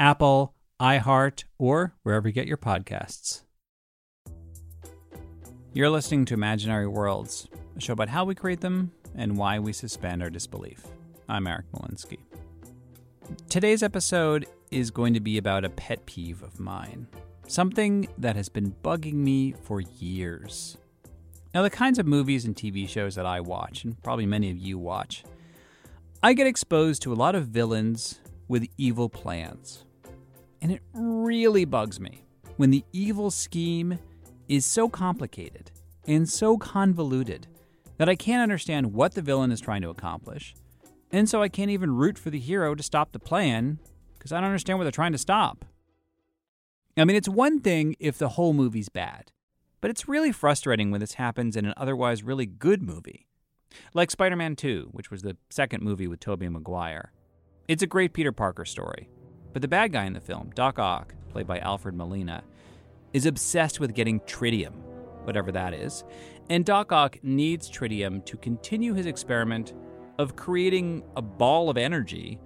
Apple, iHeart, or wherever you get your podcasts. You're listening to Imaginary Worlds, a show about how we create them and why we suspend our disbelief. I'm Eric Molinsky. Today's episode is going to be about a pet peeve of mine, something that has been bugging me for years. Now, the kinds of movies and TV shows that I watch, and probably many of you watch, I get exposed to a lot of villains with evil plans. And it really bugs me when the evil scheme is so complicated and so convoluted that I can't understand what the villain is trying to accomplish. And so I can't even root for the hero to stop the plan because I don't understand what they're trying to stop. I mean, it's one thing if the whole movie's bad, but it's really frustrating when this happens in an otherwise really good movie. Like Spider Man 2, which was the second movie with Tobey Maguire. It's a great Peter Parker story, but the bad guy in the film, Doc Ock, played by Alfred Molina, is obsessed with getting tritium, whatever that is, and Doc Ock needs tritium to continue his experiment of creating a ball of energy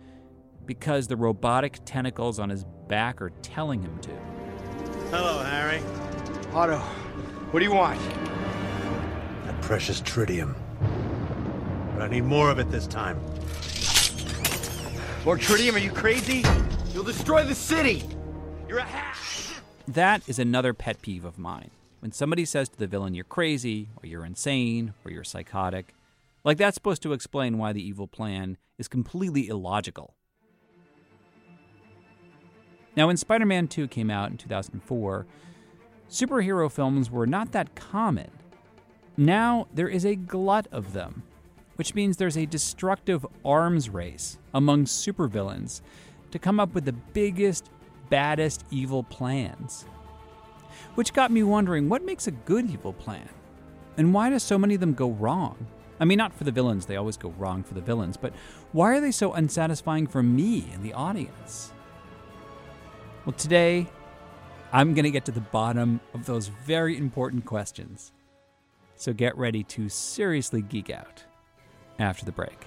because the robotic tentacles on his back are telling him to. Hello, Harry. Otto, what do you want? That precious tritium. But I need more of it this time. Lord Tritium, are you crazy? You'll destroy the city! You're a hack! That is another pet peeve of mine. When somebody says to the villain, you're crazy, or you're insane, or you're psychotic, like that's supposed to explain why the evil plan is completely illogical. Now, when Spider Man 2 came out in 2004, superhero films were not that common. Now there is a glut of them, which means there's a destructive arms race among supervillains to come up with the biggest, baddest evil plans. Which got me wondering what makes a good evil plan? And why do so many of them go wrong? I mean, not for the villains, they always go wrong for the villains, but why are they so unsatisfying for me and the audience? Well, today, I'm going to get to the bottom of those very important questions. So get ready to seriously geek out after the break.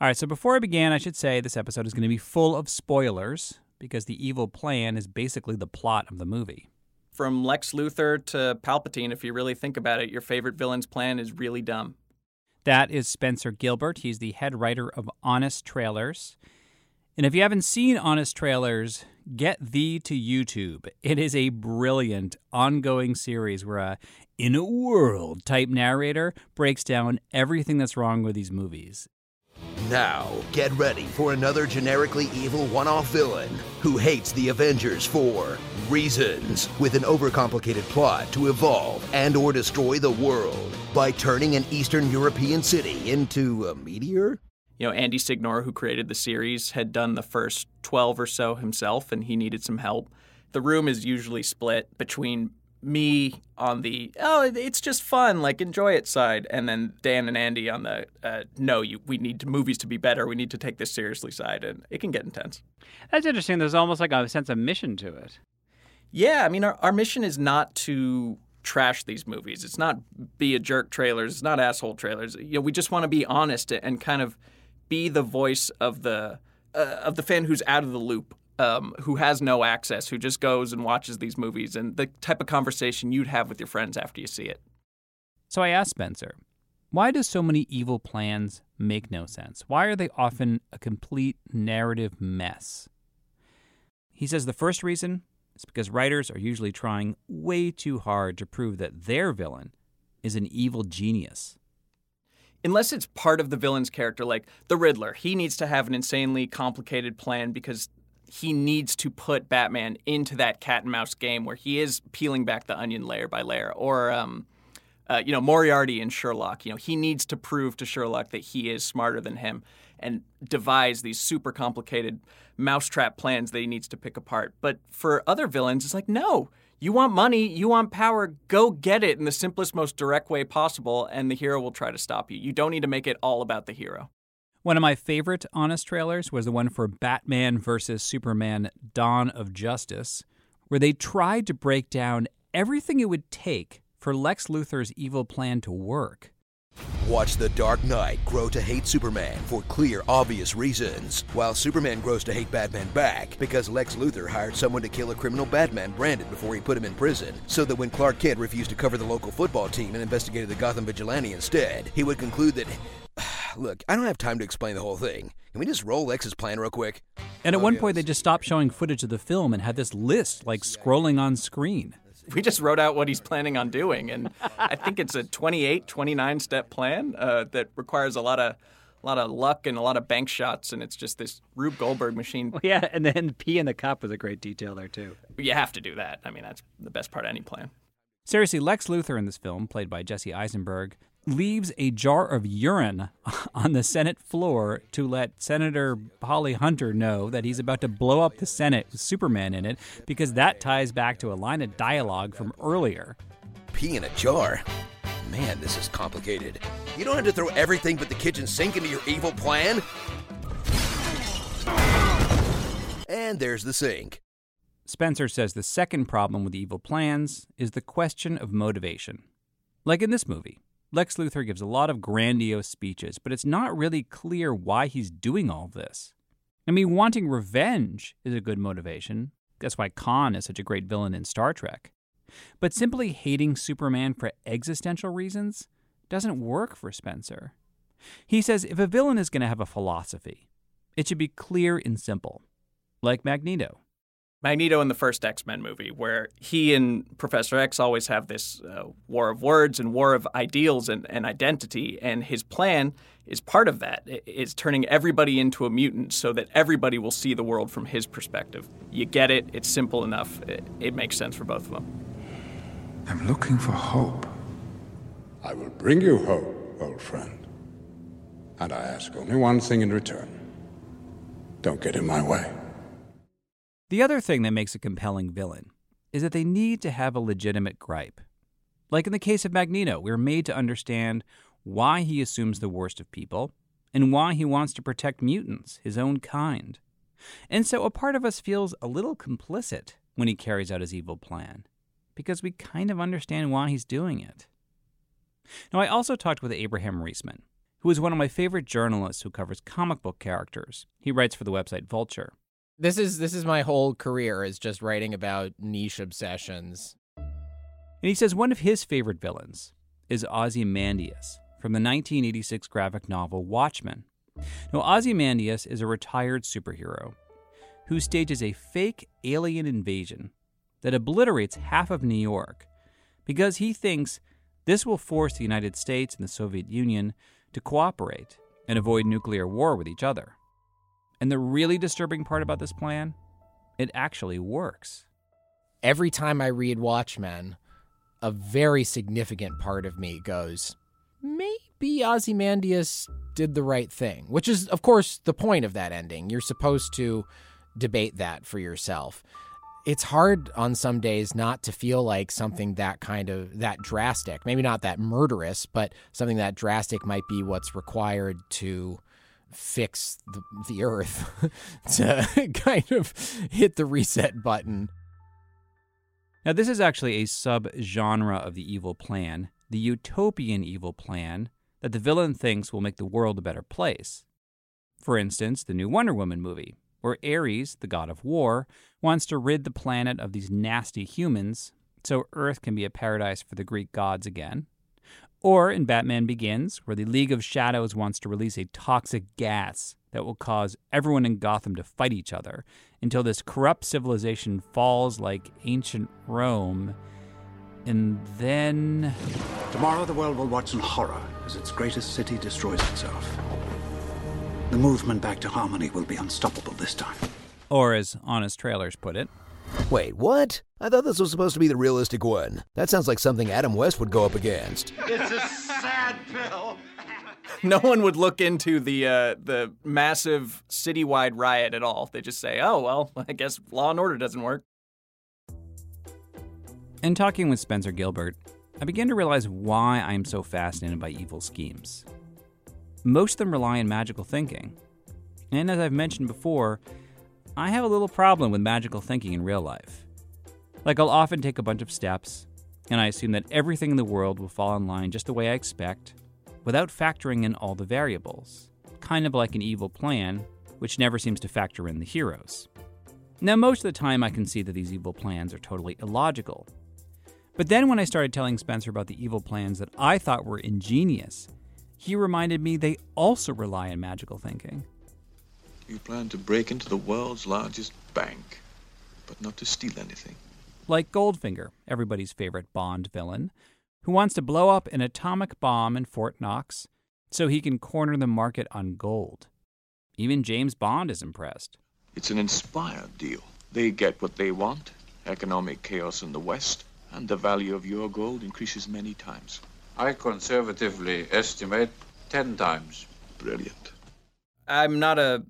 All right, so before I begin, I should say this episode is going to be full of spoilers because the evil plan is basically the plot of the movie. From Lex Luthor to Palpatine, if you really think about it, your favorite villain's plan is really dumb. That is Spencer Gilbert. He's the head writer of Honest Trailers. And if you haven't seen Honest Trailers, get thee to YouTube. It is a brilliant ongoing series where a in a world type narrator breaks down everything that's wrong with these movies. Now, get ready for another generically evil one off villain who hates the Avengers for reasons, with an overcomplicated plot to evolve and or destroy the world by turning an Eastern European city into a meteor? You know, Andy Signore, who created the series, had done the first 12 or so himself, and he needed some help. The room is usually split between me on the oh it's just fun like enjoy it side and then Dan and Andy on the uh, no you we need movies to be better we need to take this seriously side and it can get intense. That's interesting. There's almost like a sense of mission to it. Yeah, I mean our, our mission is not to trash these movies. It's not be a jerk trailers. It's not asshole trailers. You know, we just want to be honest and kind of be the voice of the uh, of the fan who's out of the loop um, who has no access, who just goes and watches these movies, and the type of conversation you'd have with your friends after you see it. So I asked Spencer, why do so many evil plans make no sense? Why are they often a complete narrative mess? He says the first reason is because writers are usually trying way too hard to prove that their villain is an evil genius. Unless it's part of the villain's character, like the Riddler, he needs to have an insanely complicated plan because he needs to put Batman into that cat and mouse game where he is peeling back the onion layer by layer. Or, um, uh, you know, Moriarty in Sherlock. You know, he needs to prove to Sherlock that he is smarter than him and devise these super complicated mousetrap plans that he needs to pick apart. But for other villains, it's like, no, you want money, you want power, go get it in the simplest, most direct way possible, and the hero will try to stop you. You don't need to make it all about the hero. One of my favorite Honest trailers was the one for Batman vs. Superman Dawn of Justice, where they tried to break down everything it would take for Lex Luthor's evil plan to work. Watch The Dark Knight grow to hate Superman for clear, obvious reasons, while Superman grows to hate Batman back because Lex Luthor hired someone to kill a criminal Batman branded before he put him in prison, so that when Clark Kent refused to cover the local football team and investigated the Gotham vigilante instead, he would conclude that Look, I don't have time to explain the whole thing. Can we just roll Lex's plan real quick? And at one point, they just stopped showing footage of the film and had this list like scrolling on screen. We just wrote out what he's planning on doing, and I think it's a 28, 29 step plan uh, that requires a lot of a lot of luck and a lot of bank shots, and it's just this Rube Goldberg machine. Well, yeah, and then pee in the cup was a great detail there too. You have to do that. I mean, that's the best part of any plan. Seriously, Lex Luthor in this film, played by Jesse Eisenberg, leaves a jar of urine on the Senate floor to let Senator Holly Hunter know that he's about to blow up the Senate with Superman in it because that ties back to a line of dialogue from earlier. Pee in a jar? Man, this is complicated. You don't have to throw everything but the kitchen sink into your evil plan? And there's the sink. Spencer says the second problem with evil plans is the question of motivation. Like in this movie, Lex Luthor gives a lot of grandiose speeches, but it's not really clear why he's doing all this. I mean, wanting revenge is a good motivation. That's why Khan is such a great villain in Star Trek. But simply hating Superman for existential reasons doesn't work for Spencer. He says if a villain is going to have a philosophy, it should be clear and simple, like Magneto. Magneto in the first X Men movie, where he and Professor X always have this uh, war of words and war of ideals and, and, identity, and his plan is part of that. It's turning everybody into a mutant so that everybody will see the world from his perspective. You get it, it's simple enough, it, it makes sense for both of them. I'm looking for hope. I will bring you hope, old friend. And I ask only one thing in return don't get in my way. The other thing that makes a compelling villain is that they need to have a legitimate gripe. Like in the case of Magneto, we're made to understand why he assumes the worst of people and why he wants to protect mutants, his own kind. And so a part of us feels a little complicit when he carries out his evil plan, because we kind of understand why he's doing it. Now, I also talked with Abraham Riesman, who is one of my favorite journalists who covers comic book characters. He writes for the website Vulture this is this is my whole career is just writing about niche obsessions. And he says one of his favorite villains is Ozymandias from the 1986 graphic novel Watchmen. Now, Ozymandias is a retired superhero who stages a fake alien invasion that obliterates half of New York because he thinks this will force the United States and the Soviet Union to cooperate and avoid nuclear war with each other. And the really disturbing part about this plan, it actually works. Every time I read Watchmen, a very significant part of me goes, maybe Ozymandias did the right thing, which is, of course, the point of that ending. You're supposed to debate that for yourself. it's hard on some days not to feel like something that kind of that drastic maybe not that murderous but something that drastic might be what's required to fix the, the earth to kind of hit the reset button now this is actually a sub-genre of the evil plan the utopian evil plan that the villain thinks will make the world a better place for instance the new wonder woman movie where Ares, the god of war, wants to rid the planet of these nasty humans so Earth can be a paradise for the Greek gods again. Or in Batman Begins, where the League of Shadows wants to release a toxic gas that will cause everyone in Gotham to fight each other until this corrupt civilization falls like ancient Rome. And then. Tomorrow the world will watch in horror as its greatest city destroys itself. The movement back to harmony will be unstoppable this time. Or, as Honest Trailers put it, Wait, what? I thought this was supposed to be the realistic one. That sounds like something Adam West would go up against. It's a sad pill. no one would look into the uh, the massive citywide riot at all. They just say, "Oh well, I guess law and order doesn't work." In talking with Spencer Gilbert, I began to realize why I'm so fascinated by evil schemes. Most of them rely on magical thinking. And as I've mentioned before, I have a little problem with magical thinking in real life. Like, I'll often take a bunch of steps, and I assume that everything in the world will fall in line just the way I expect, without factoring in all the variables, kind of like an evil plan, which never seems to factor in the heroes. Now, most of the time, I can see that these evil plans are totally illogical. But then, when I started telling Spencer about the evil plans that I thought were ingenious, he reminded me they also rely on magical thinking. You plan to break into the world's largest bank, but not to steal anything. Like Goldfinger, everybody's favorite Bond villain, who wants to blow up an atomic bomb in Fort Knox so he can corner the market on gold. Even James Bond is impressed. It's an inspired deal. They get what they want economic chaos in the West, and the value of your gold increases many times. I conservatively estimate 10 times. Brilliant. I'm not a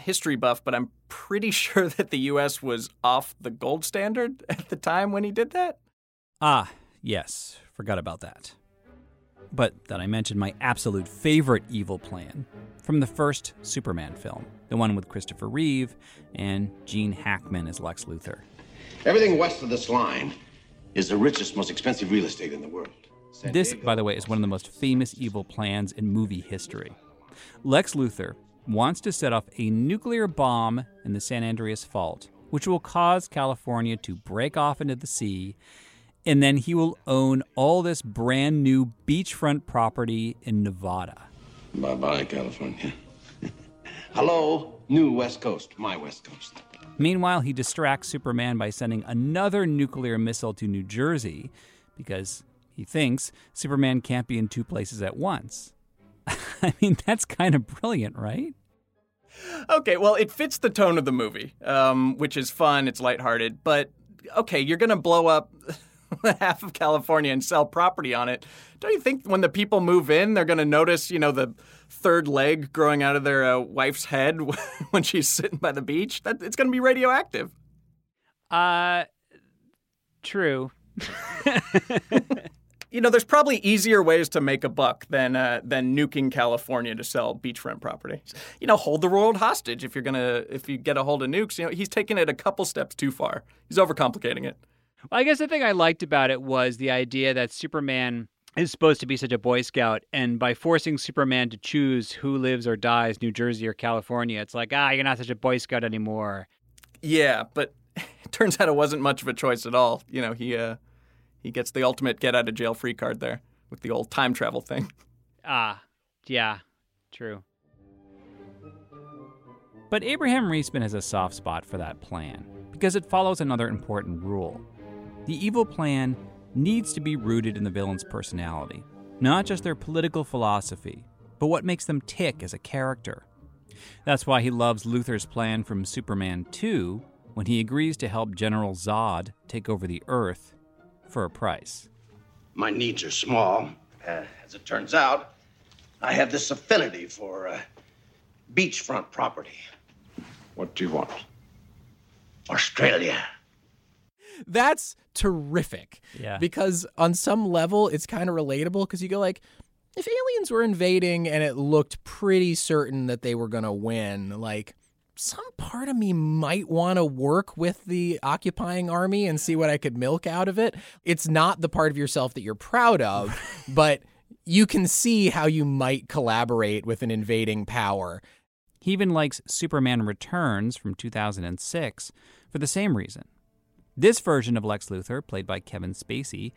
history buff, but I'm pretty sure that the US was off the gold standard at the time when he did that. Ah, yes, forgot about that. But then I mentioned my absolute favorite evil plan from the first Superman film, the one with Christopher Reeve and Gene Hackman as Lex Luthor. Everything west of this line is the richest, most expensive real estate in the world. This, by the way, is one of the most famous evil plans in movie history. Lex Luthor wants to set off a nuclear bomb in the San Andreas Fault, which will cause California to break off into the sea, and then he will own all this brand new beachfront property in Nevada. Bye bye, California. Hello, new West Coast, my West Coast. Meanwhile, he distracts Superman by sending another nuclear missile to New Jersey because he thinks Superman can't be in two places at once. I mean, that's kind of brilliant, right? Okay, well, it fits the tone of the movie, um, which is fun, it's lighthearted, but okay, you're going to blow up half of California and sell property on it. Don't you think when the people move in, they're going to notice, you know, the third leg growing out of their uh, wife's head when she's sitting by the beach? That it's going to be radioactive. Uh, true. you know, there's probably easier ways to make a buck than uh, than nuking California to sell beachfront property. You know, hold the world hostage if you're gonna if you get a hold of nukes. You know, he's taking it a couple steps too far. He's overcomplicating it. Well, I guess the thing I liked about it was the idea that Superman is supposed to be such a Boy Scout, and by forcing Superman to choose who lives or dies, New Jersey or California, it's like ah, you're not such a Boy Scout anymore. Yeah, but it turns out it wasn't much of a choice at all. You know, he uh, he gets the ultimate get out of jail free card there with the old time travel thing. Ah, yeah, true. But Abraham Riesman has a soft spot for that plan because it follows another important rule. The evil plan needs to be rooted in the villain's personality, not just their political philosophy, but what makes them tick as a character. That's why he loves Luthor's plan from Superman 2 when he agrees to help General Zod take over the Earth for a price. My needs are small. Uh, as it turns out, I have this affinity for uh, beachfront property. What do you want? Australia. That's terrific. Yeah. Because on some level, it's kind of relatable because you go like, if aliens were invading and it looked pretty certain that they were going to win, like some part of me might want to work with the occupying army and see what I could milk out of it. It's not the part of yourself that you're proud of, but you can see how you might collaborate with an invading power. He even likes Superman Returns from 2006 for the same reason. This version of Lex Luthor, played by Kevin Spacey,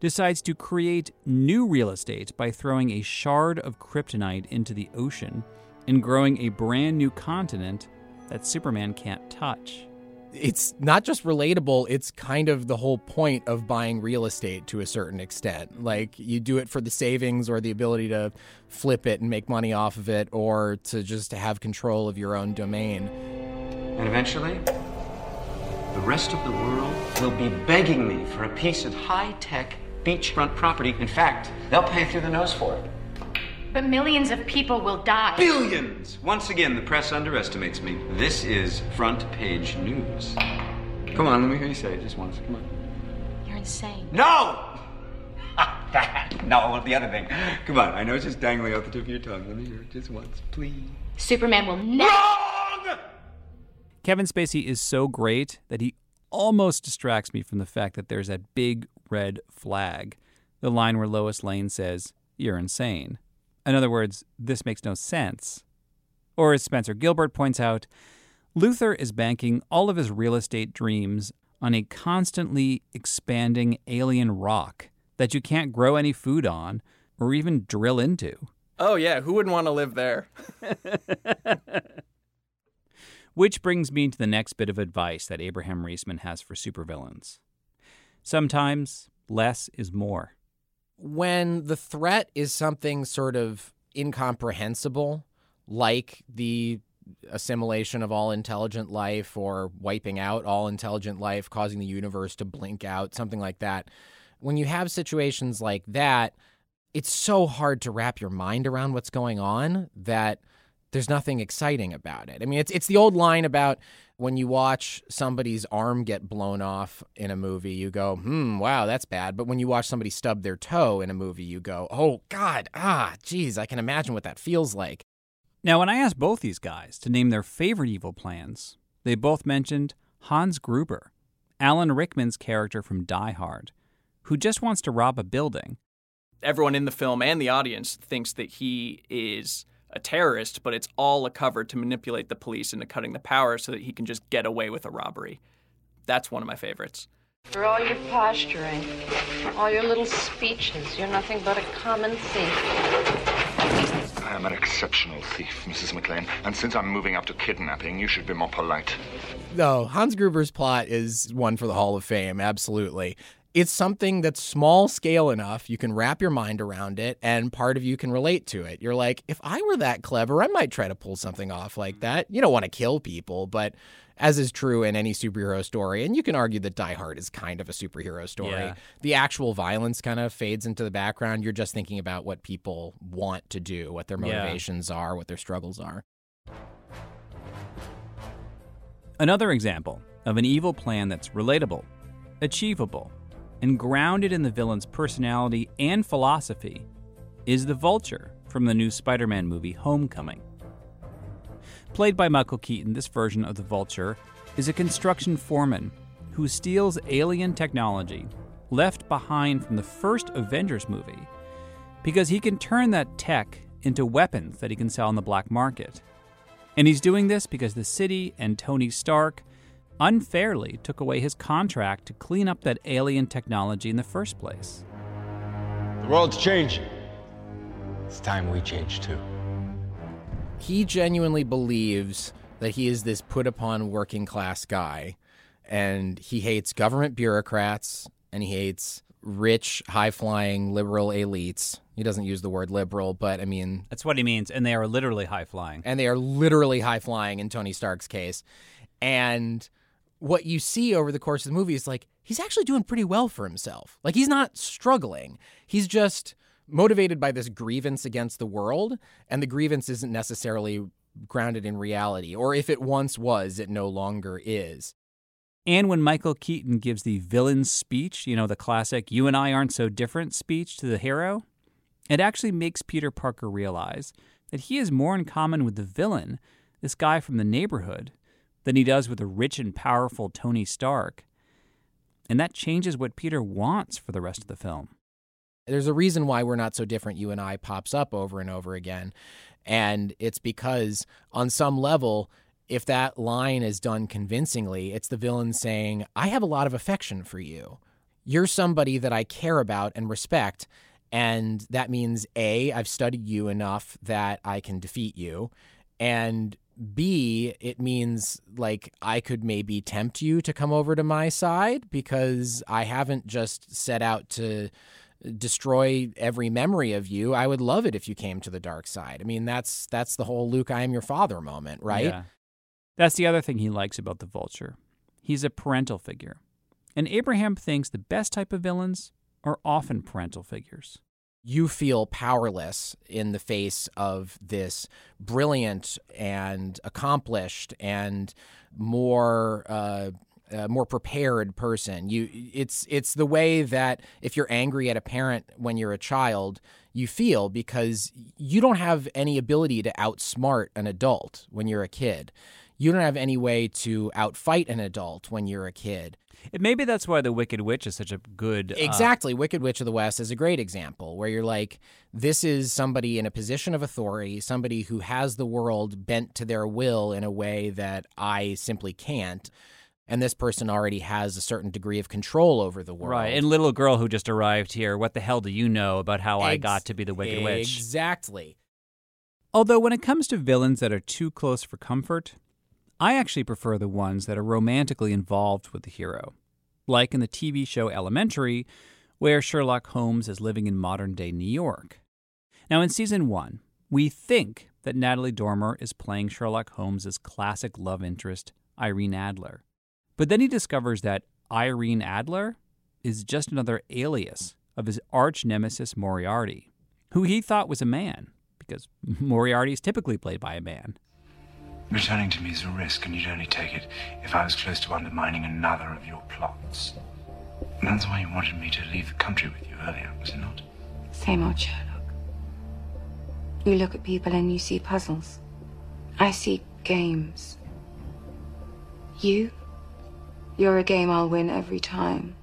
decides to create new real estate by throwing a shard of kryptonite into the ocean and growing a brand new continent that Superman can't touch. It's not just relatable, it's kind of the whole point of buying real estate to a certain extent. Like, you do it for the savings or the ability to flip it and make money off of it, or to just have control of your own domain. And eventually, the rest of the world will be begging me for a piece of high tech beachfront property. In fact, they'll pay through the nose for it. But millions of people will die. Billions! Once again, the press underestimates me. This is front page news. Come on, let me hear you say it just once. Come on. You're insane. No! Ah, that. No, the other thing. Come on, I know it's just dangling out the tip of your tongue. Let me hear it just once, please. Superman will never. Wrong! Kevin Spacey is so great that he almost distracts me from the fact that there's that big red flag, the line where Lois Lane says, You're insane. In other words, this makes no sense. Or as Spencer Gilbert points out, Luthor is banking all of his real estate dreams on a constantly expanding alien rock that you can't grow any food on or even drill into. Oh, yeah. Who wouldn't want to live there? Which brings me to the next bit of advice that Abraham Riesman has for supervillains. Sometimes less is more. When the threat is something sort of incomprehensible, like the assimilation of all intelligent life or wiping out all intelligent life, causing the universe to blink out, something like that. When you have situations like that, it's so hard to wrap your mind around what's going on that there's nothing exciting about it. I mean, it's it's the old line about when you watch somebody's arm get blown off in a movie, you go, "Hmm, wow, that's bad." But when you watch somebody stub their toe in a movie, you go, "Oh God, ah, geez, I can imagine what that feels like." Now, when I asked both these guys to name their favorite evil plans, they both mentioned Hans Gruber, Alan Rickman's character from Die Hard, who just wants to rob a building. Everyone in the film and the audience thinks that he is a terrorist, but it's all a cover to manipulate the police into cutting the power so that he can just get away with a robbery. That's one of my favorites. For all your posturing, all your little speeches, you're nothing but a common thief. I am an exceptional thief, Mrs. McClane, and since I'm moving up to kidnapping, you should be more polite. No, Hans Gruber's plot is one for the Hall of Fame, absolutely. It's something that's small scale enough, you can wrap your mind around it, and part of you can relate to it. You're like, if I were that clever, I might try to pull something off like mm-hmm. that. You don't want to kill people, but as is true in any superhero story, and you can argue that Die Hard is kind of a superhero story. Yeah. The actual violence kind of fades into the background. You're just thinking about what people want to do, what their Yeah. motivations are, what their struggles are. Another example of an evil plan that's relatable, achievable, and grounded in the villain's personality and philosophy is the Vulture from the new Spider Man movie Homecoming. Played by Michael Keaton, this version of the Vulture is a construction foreman who steals alien technology left behind from the first Avengers movie because he can turn that tech into weapons that he can sell on the black market. And he's doing this because the city and Tony Stark unfairly took away his contract to clean up that alien technology in the first place. The world's changing. It's time we change too. he genuinely believes that he is this put upon working class guy and he hates government bureaucrats and he hates rich high flying liberal elites he doesn't use the word liberal but i mean That's what he means, and they are literally high flying. and they are literally high flying in tony stark's case and what you see over the course of the movie is like he's actually doing pretty well for himself like he's not struggling he's just motivated by this grievance against the world, and the grievance isn't necessarily grounded in reality, or if it once was, it no longer is. And when Michael Keaton gives the villain's speech, you know, the classic, you and I aren't so different speech to the hero, it actually makes Peter Parker realize that he has more in common with the villain, this guy from the neighborhood, than he does with the rich and powerful Tony Stark. And that changes what Peter wants for the rest of the film. There's a reason why we're not so different, you and I, pops up over and over again. And it's because, on some level, if that line is done convincingly, it's the villain saying, I have a lot of affection for you. You're somebody that I care about and respect. And that means A, I've studied you enough that I can defeat you. And B, it means like I could maybe tempt you to come over to my side because I haven't just set out to uh, destroy every memory of you. I would love it if you came to the dark side. I mean, that's that's the whole Luke I am your father moment, right? Yeah. That's the other thing he likes about the vulture. He's a parental figure. And Abraham thinks the best type of villains are often parental figures you feel powerless in the face of this brilliant and accomplished and more uh, uh, more prepared person. You, it's it's the way that if you're angry at a parent when you're a child, you feel because you don't have any ability to outsmart an adult when you're a kid. You don't have any way to outfight an adult when you're a kid. Maybe that's why the Wicked Witch is such a good. Uh... Exactly. Wicked Witch of the West is a great example where you're like, this is somebody in a position of authority, somebody who has the world bent to their will in a way that I simply can't. And this person already has a certain degree of control over the world. Right. And little girl who just arrived here, what the hell do you know about how Ex- I got to be the Wicked Witch? Exactly. Although, when it comes to villains that are too close for comfort, I actually prefer the ones that are romantically involved with the hero, like in the TV show Elementary, where Sherlock Holmes is living in modern day New York. Now, in season one, we think that Natalie Dormer is playing Sherlock Holmes' classic love interest, Irene Adler. But then he discovers that Irene Adler is just another alias of his arch nemesis Moriarty, who he thought was a man, because Moriarty is typically played by a man. Returning to me is a risk, and you'd only take it if I was close to undermining another of your plots. And that's why you wanted me to leave the country with you earlier, was it not? Same old Sherlock. You look at people and you see puzzles. I see games. You? You're a game I'll win every time.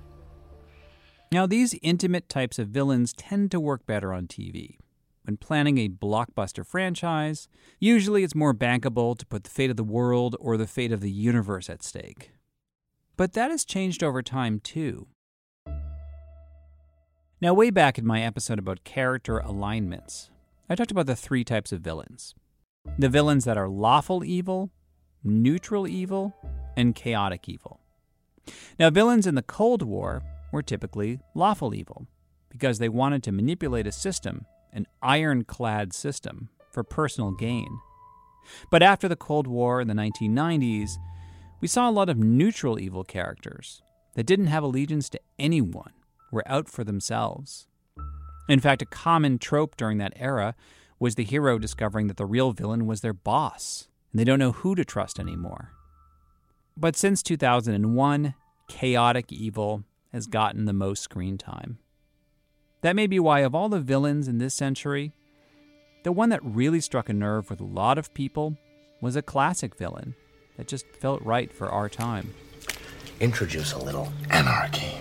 Now, these intimate types of villains tend to work better on TV. When planning a blockbuster franchise, usually it's more bankable to put the fate of the world or the fate of the universe at stake. But that has changed over time, too. Now, way back in my episode about character alignments, I talked about the three types of villains the villains that are lawful evil, neutral evil, and chaotic evil. Now, villains in the Cold War were typically lawful evil because they wanted to manipulate a system an ironclad system for personal gain. But after the Cold War in the 1990s, we saw a lot of neutral evil characters that didn't have allegiance to anyone, were out for themselves. In fact, a common trope during that era was the hero discovering that the real villain was their boss, and they don't know who to trust anymore. But since 2001, chaotic evil has gotten the most screen time. That may be why, of all the villains in this century, the one that really struck a nerve with a lot of people was a classic villain that just felt right for our time. Introduce a little anarchy.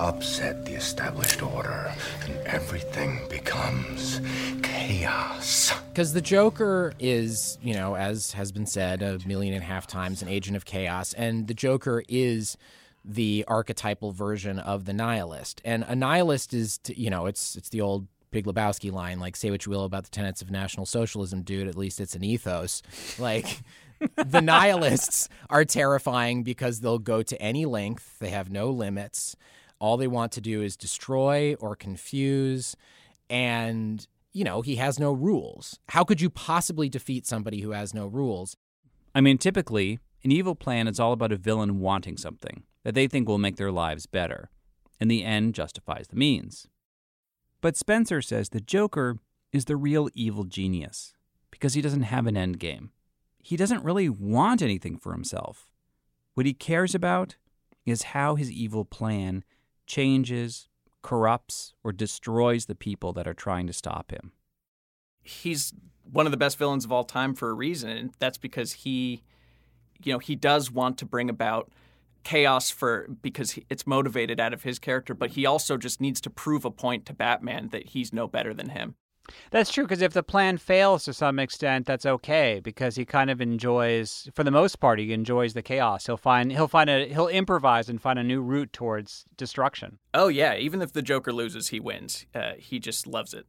Upset the established order, and everything becomes chaos. Because the Joker is, you know, as has been said a million and a half times, an agent of chaos, and the Joker is the archetypal version of the nihilist. And a nihilist is, to, you know, it's it's the old Big Lebowski line, like "Say what you will about the tenets of National Socialism, dude. At least it's an ethos." Like the nihilists are terrifying because they'll go to any length. They have no limits. All they want to do is destroy or confuse, and you know he has no rules. How could you possibly defeat somebody who has no rules? I mean, typically, an evil plan is all about a villain wanting something that they think will make their lives better, and the end justifies the means. But Spencer says the Joker is the real evil genius because he doesn't have an end game. he doesn't really want anything for himself. What he cares about is how his evil plan changes, corrupts, or destroys the people that are trying to stop him. He's one of the best villains of all time for a reason, and that's because he, you know, he does want to bring about chaos for because he, it's motivated out of his character, but he also just needs to prove a point to Batman that he's no better than him. That's true because if the plan fails to some extent, that's okay because he kind of enjoys, for the most part, he enjoys the chaos. He'll find he'll find a he'll improvise and find a new route towards destruction. Oh yeah, even if the Joker loses, he wins. Uh, he just loves it.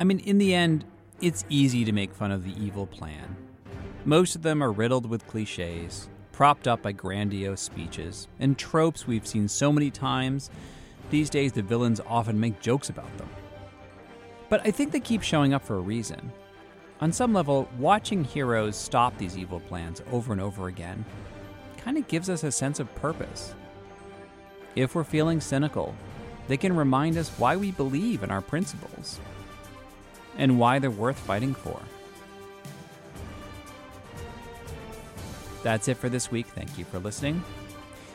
I mean, in the end, it's easy to make fun of the evil plan. Most of them are riddled with cliches, propped up by grandiose speeches, and tropes we've seen so many times. These days, the villains often make jokes about them. But I think they keep showing up for a reason. On some level, watching heroes stop these evil plans over and over again kind of gives us a sense of purpose. If we're feeling cynical, they can remind us why we believe in our principles and why they're worth fighting for. That's it for this week. Thank you for listening.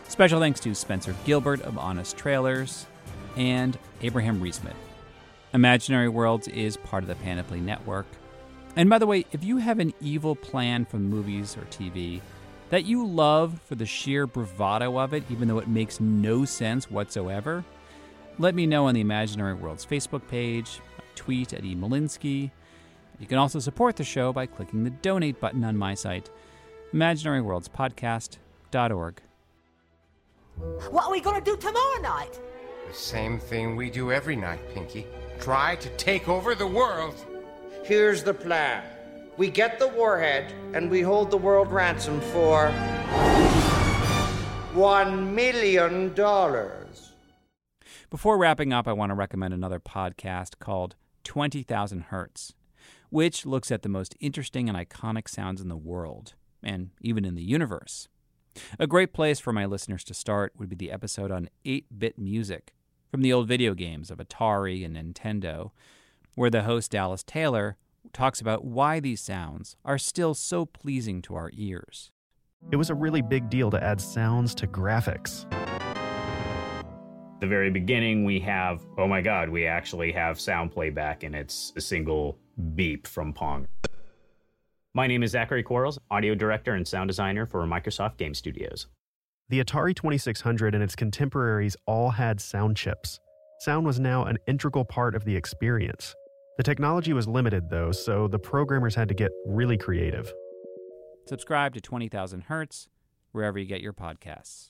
Special thanks to Spencer Gilbert of Honest Trailers and Abraham Riesman. Imaginary Worlds is part of the Panoply Network. And by the way, if you have an evil plan from movies or TV that you love for the sheer bravado of it, even though it makes no sense whatsoever, let me know on the Imaginary Worlds Facebook page, tweet at emolinsky. You can also support the show by clicking the donate button on my site, imaginaryworldspodcast.org. What are we gonna do tomorrow night? The same thing we do every night, Pinky. Try to take over the world. Here's the plan. We get the warhead and we hold the world ransom for one million dollars. Before wrapping up, I want to recommend another podcast called 20,000 Hertz, which looks at the most interesting and iconic sounds in the world, and even in the universe. A great place for my listeners to start would be the episode on 8 bit music from the old video games of Atari and Nintendo, where the host Dallas Taylor talks about why these sounds are still so pleasing to our ears. It was a really big deal to add sounds to graphics. The very beginning, we have, oh my god, we actually have sound playback and it's a single beep from Pong. My name is Zachary Quarles, audio director and sound designer for Microsoft Game Studios. The Atari 2600 and its contemporaries all had sound chips. Sound was now an integral part of the experience. The technology was limited, though, so the programmers had to get really creative. Subscribe to 20,000 Hertz wherever you get your podcasts.